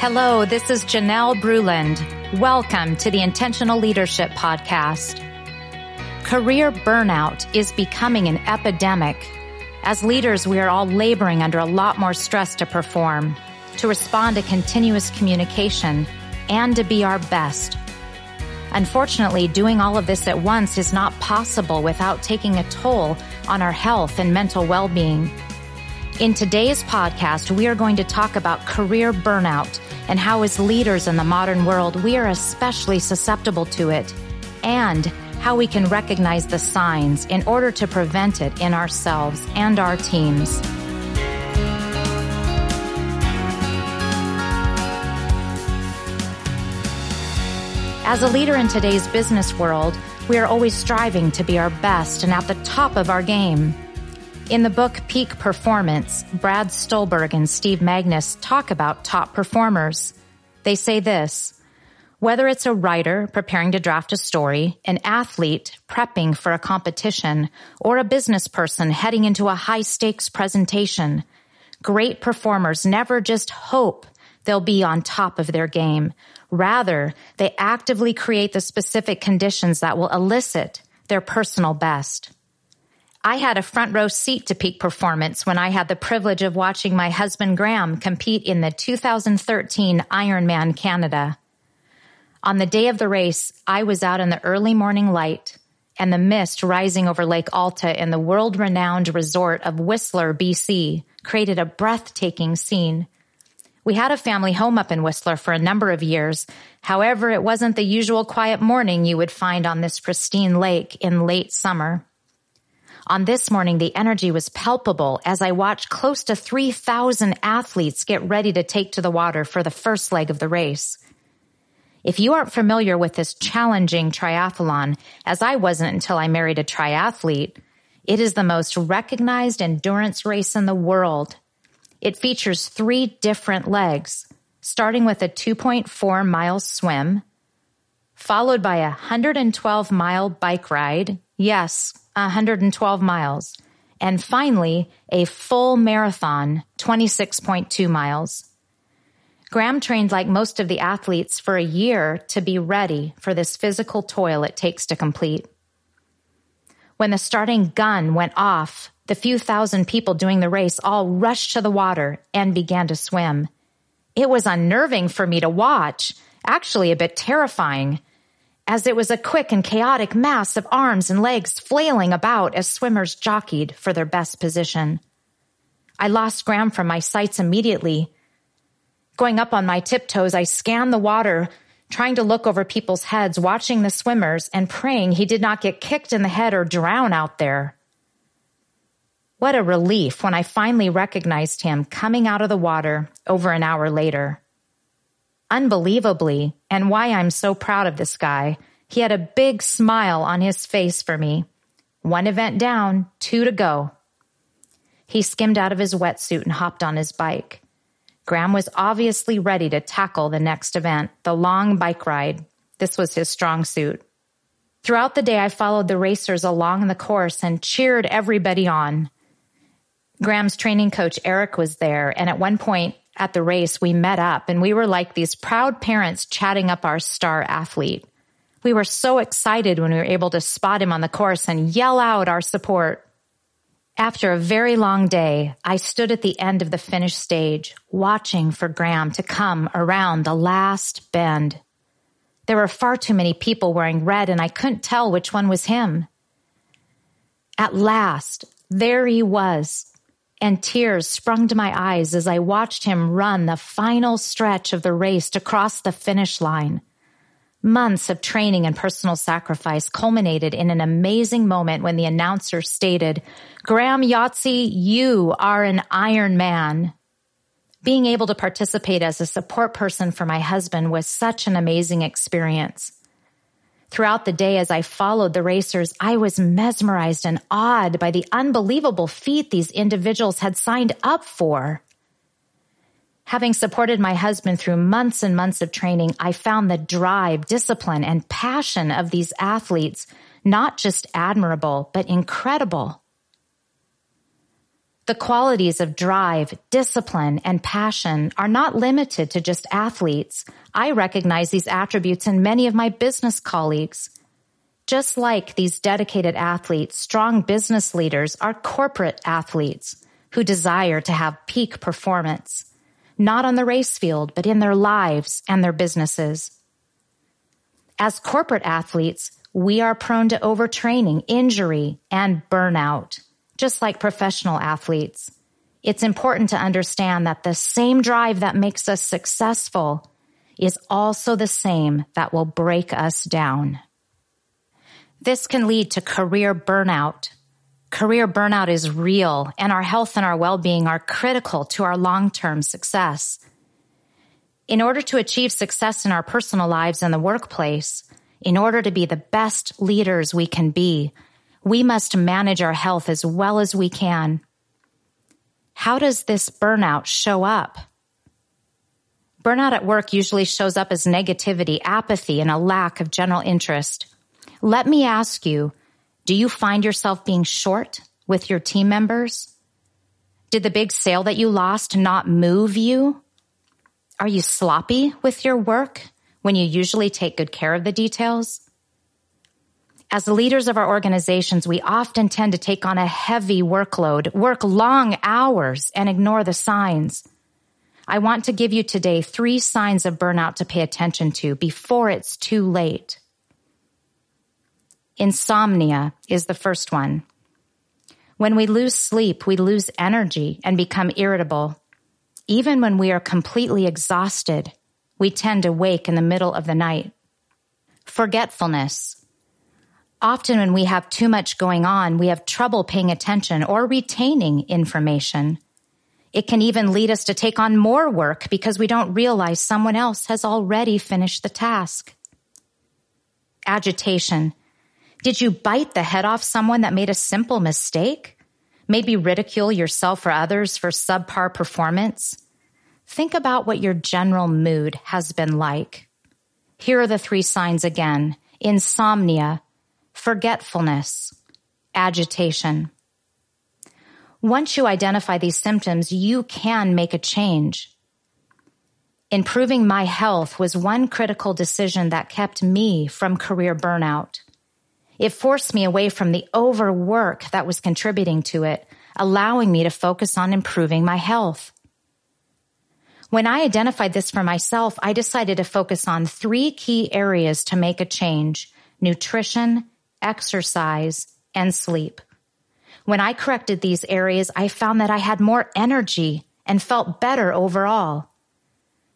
Hello, this is Janelle Bruland. Welcome to the Intentional Leadership Podcast. Career burnout is becoming an epidemic. As leaders, we are all laboring under a lot more stress to perform, to respond to continuous communication, and to be our best. Unfortunately, doing all of this at once is not possible without taking a toll on our health and mental well-being. In today's podcast, we are going to talk about career burnout and how, as leaders in the modern world, we are especially susceptible to it, and how we can recognize the signs in order to prevent it in ourselves and our teams. As a leader in today's business world, we are always striving to be our best and at the top of our game. In the book Peak Performance, Brad Stulberg and Steve Magness talk about top performers. They say this, whether it's a writer preparing to draft a story, an athlete prepping for a competition, or a business person heading into a high stakes presentation, great performers never just hope they'll be on top of their game. Rather, they actively create the specific conditions that will elicit their personal best. I had a front row seat to peak performance when I had the privilege of watching my husband Graham compete in the 2013 Ironman Canada. On the day of the race, I was out in the early morning light and the mist rising over Lake Alta in the world renowned resort of Whistler, BC, created a breathtaking scene. We had a family home up in Whistler for a number of years. However, it wasn't the usual quiet morning you would find on this pristine lake in late summer. On this morning, the energy was palpable as I watched close to 3,000 athletes get ready to take to the water for the first leg of the race. If you aren't familiar with this challenging triathlon, as I wasn't until I married a triathlete, it is the most recognized endurance race in the world. It features three different legs, starting with a 2.4 mile swim, followed by a 112 mile bike ride. Yes, 112 miles. And finally, a full marathon, 26.2 miles. Graham trained like most of the athletes for a year to be ready for this physical toil it takes to complete. When the starting gun went off, the few thousand people doing the race all rushed to the water and began to swim. It was unnerving for me to watch, actually a bit terrifying as it was a quick and chaotic mass of arms and legs flailing about as swimmers jockeyed for their best position. I lost Graham from my sights immediately. Going up on my tiptoes, I scanned the water, trying to look over people's heads, watching the swimmers and praying he did not get kicked in the head or drown out there. What a relief when I finally recognized him coming out of the water over an hour later. Unbelievably, and why I'm so proud of this guy, he had a big smile on his face for me. One event down, two to go. He skimmed out of his wetsuit and hopped on his bike. Graham was obviously ready to tackle the next event, the long bike ride. This was his strong suit. Throughout the day, I followed the racers along the course and cheered everybody on. Graham's training coach, Eric, was there, and at one point, at the race, we met up and we were like these proud parents chatting up our star athlete. We were so excited when we were able to spot him on the course and yell out our support. After a very long day, I stood at the end of the finish stage, watching for Graham to come around the last bend. There were far too many people wearing red, and I couldn't tell which one was him. At last, there he was, and tears sprung to my eyes as I watched him run the final stretch of the race to cross the finish line. Months of training and personal sacrifice culminated in an amazing moment when the announcer stated, Graham Yahtzee, you are an Iron Man. Being able to participate as a support person for my husband was such an amazing experience. Throughout the day, as I followed the racers, I was mesmerized and awed by the unbelievable feat these individuals had signed up for. Having supported my husband through months and months of training, I found the drive, discipline, and passion of these athletes not just admirable, but incredible. The qualities of drive, discipline, and passion are not limited to just athletes. I recognize these attributes in many of my business colleagues. Just like these dedicated athletes, strong business leaders are corporate athletes who desire to have peak performance, not on the race field, but in their lives and their businesses. As corporate athletes, we are prone to overtraining, injury, and burnout just like professional athletes. It's important to understand that the same drive that makes us successful is also the same that will break us down. This can lead to career burnout. Career burnout is real, and our health and our well being are critical to our long term success. In order to achieve success in our personal lives and the workplace, in order to be the best leaders we can be, we must manage our health as well as we can. How does this burnout show up? Burnout at work usually shows up as negativity, apathy, and a lack of general interest. Let me ask you, do you find yourself being short with your team members? Did the big sale that you lost not move you? Are you sloppy with your work when you usually take good care of the details? As leaders of our organizations, we often tend to take on a heavy workload, work long hours, and ignore the signs. I want to give you today three signs of burnout to pay attention to before it's too late. Insomnia is the first one. When we lose sleep, we lose energy and become irritable. Even when we are completely exhausted, we tend to wake in the middle of the night. Forgetfulness. Often, when we have too much going on, we have trouble paying attention or retaining information. It can even lead us to take on more work because we don't realize someone else has already finished the task. Agitation. Did you bite the head off someone that made a simple mistake? Maybe ridicule yourself or others for subpar performance? Think about what your general mood has been like. Here are the three signs again insomnia, forgetfulness, agitation. Once you identify these symptoms, you can make a change. Improving my health was one critical decision that kept me from career burnout. It forced me away from the overwork that was contributing to it, allowing me to focus on improving my health. When I identified this for myself, I decided to focus on three key areas to make a change nutrition, exercise, and sleep. When I corrected these areas, I found that I had more energy and felt better overall.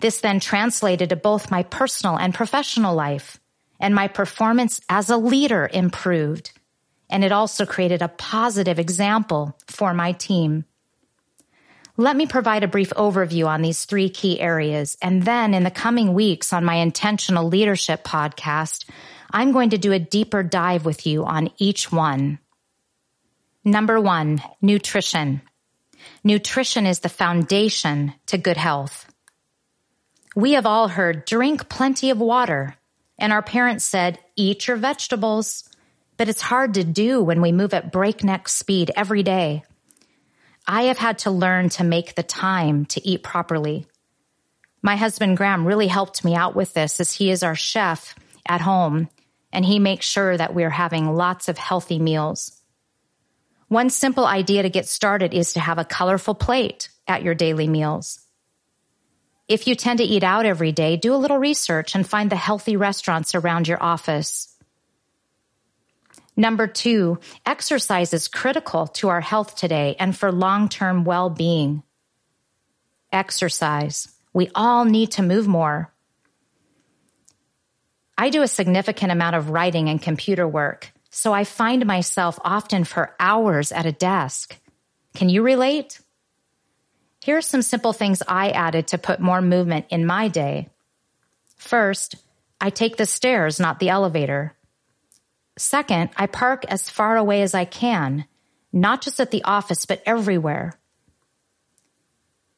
This then translated to both my personal and professional life, and my performance as a leader improved. And it also created a positive example for my team. Let me provide a brief overview on these three key areas. And then in the coming weeks on my intentional leadership podcast, I'm going to do a deeper dive with you on each one. Number one, nutrition. Nutrition is the foundation to good health. We have all heard drink plenty of water, and our parents said eat your vegetables, but it's hard to do when we move at breakneck speed every day. I have had to learn to make the time to eat properly. My husband Graham really helped me out with this as he is our chef at home and he makes sure that we're having lots of healthy meals. One simple idea to get started is to have a colorful plate at your daily meals. If you tend to eat out every day, do a little research and find the healthy restaurants around your office. Number two, exercise is critical to our health today and for long term well being. Exercise. We all need to move more. I do a significant amount of writing and computer work, so I find myself often for hours at a desk. Can you relate? Here are some simple things I added to put more movement in my day. First, I take the stairs, not the elevator. Second, I park as far away as I can, not just at the office, but everywhere.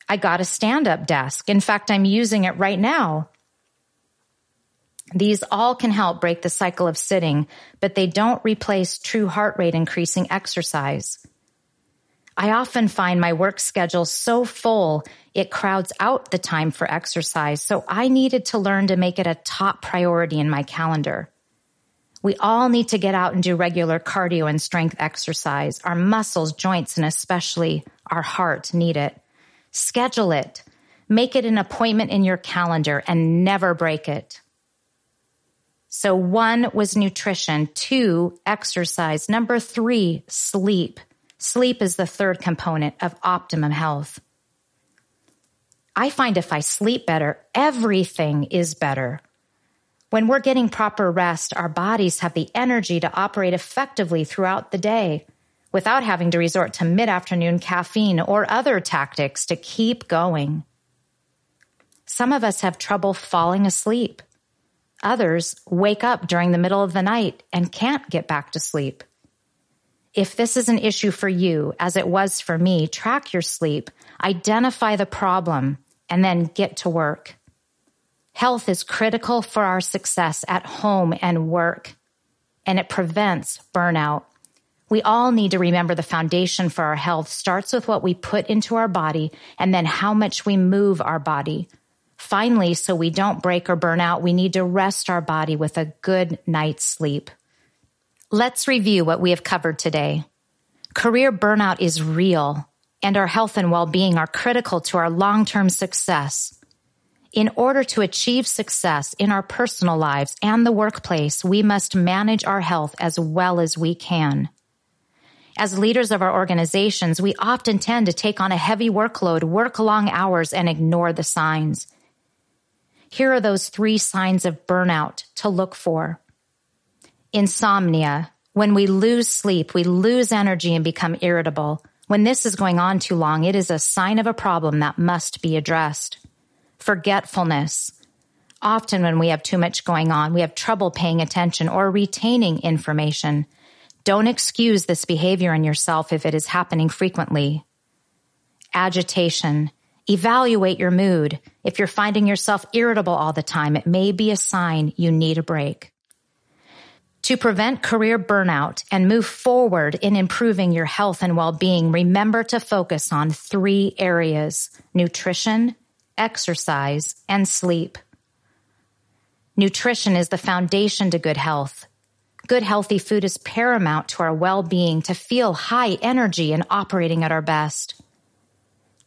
I got a stand up desk. In fact, I'm using it right now. These all can help break the cycle of sitting, but they don't replace true heart rate increasing exercise. I often find my work schedule so full, it crowds out the time for exercise. So I needed to learn to make it a top priority in my calendar. We all need to get out and do regular cardio and strength exercise. Our muscles, joints, and especially our heart need it. Schedule it. Make it an appointment in your calendar and never break it. So one was nutrition, two, exercise. Number three, sleep. Sleep is the third component of optimum health. I find if I sleep better, everything is better. When we're getting proper rest, our bodies have the energy to operate effectively throughout the day without having to resort to mid afternoon caffeine or other tactics to keep going. Some of us have trouble falling asleep. Others wake up during the middle of the night and can't get back to sleep. If this is an issue for you, as it was for me, track your sleep, identify the problem, and then get to work. Health is critical for our success at home and work, and it prevents burnout. We all need to remember the foundation for our health starts with what we put into our body and then how much we move our body. Finally, so we don't break or burn out, we need to rest our body with a good night's sleep. Let's review what we have covered today. Career burnout is real, and our health and well being are critical to our long term success. In order to achieve success in our personal lives and the workplace, we must manage our health as well as we can. As leaders of our organizations, we often tend to take on a heavy workload, work long hours, and ignore the signs. Here are those three signs of burnout to look for insomnia. When we lose sleep, we lose energy and become irritable. When this is going on too long, it is a sign of a problem that must be addressed. Forgetfulness. Often when we have too much going on, we have trouble paying attention or retaining information. Don't excuse this behavior in yourself if it is happening frequently. Agitation. Evaluate your mood. If you're finding yourself irritable all the time, it may be a sign you need a break. To prevent career burnout and move forward in improving your health and well-being, remember to focus on three areas, nutrition, exercise, and sleep. Nutrition is the foundation to good health. Good healthy food is paramount to our well-being to feel high energy and operating at our best.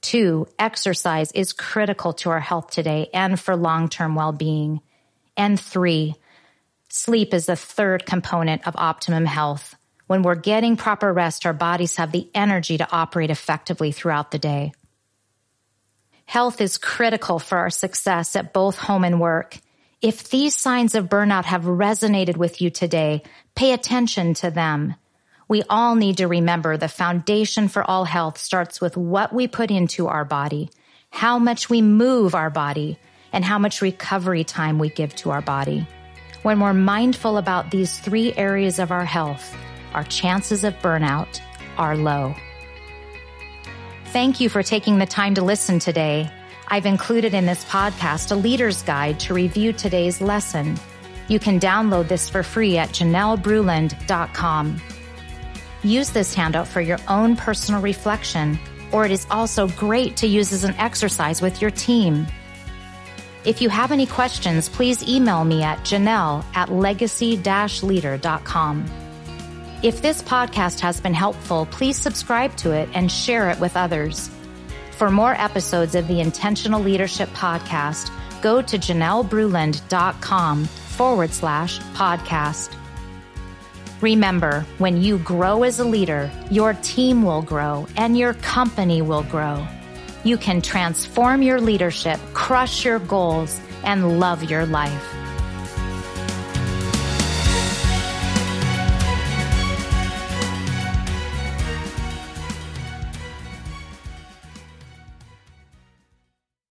Two, exercise is critical to our health today and for long-term well-being. And three, Sleep is the third component of optimum health. When we're getting proper rest, our bodies have the energy to operate effectively throughout the day. Health is critical for our success at both home and work. If these signs of burnout have resonated with you today, pay attention to them. We all need to remember the foundation for all health starts with what we put into our body, how much we move our body, and how much recovery time we give to our body. When we're mindful about these three areas of our health, our chances of burnout are low. Thank you for taking the time to listen today. I've included in this podcast a leader's guide to review today's lesson. You can download this for free at janellebruland.com. Use this handout for your own personal reflection, or it is also great to use as an exercise with your team. If you have any questions, please email me at janelle at legacy-leader.com. If this podcast has been helpful, please subscribe to it and share it with others. For more episodes of the Intentional Leadership Podcast, go to janellebruland.com forward slash podcast. Remember, when you grow as a leader, your team will grow and your company will grow you can transform your leadership, crush your goals, and love your life.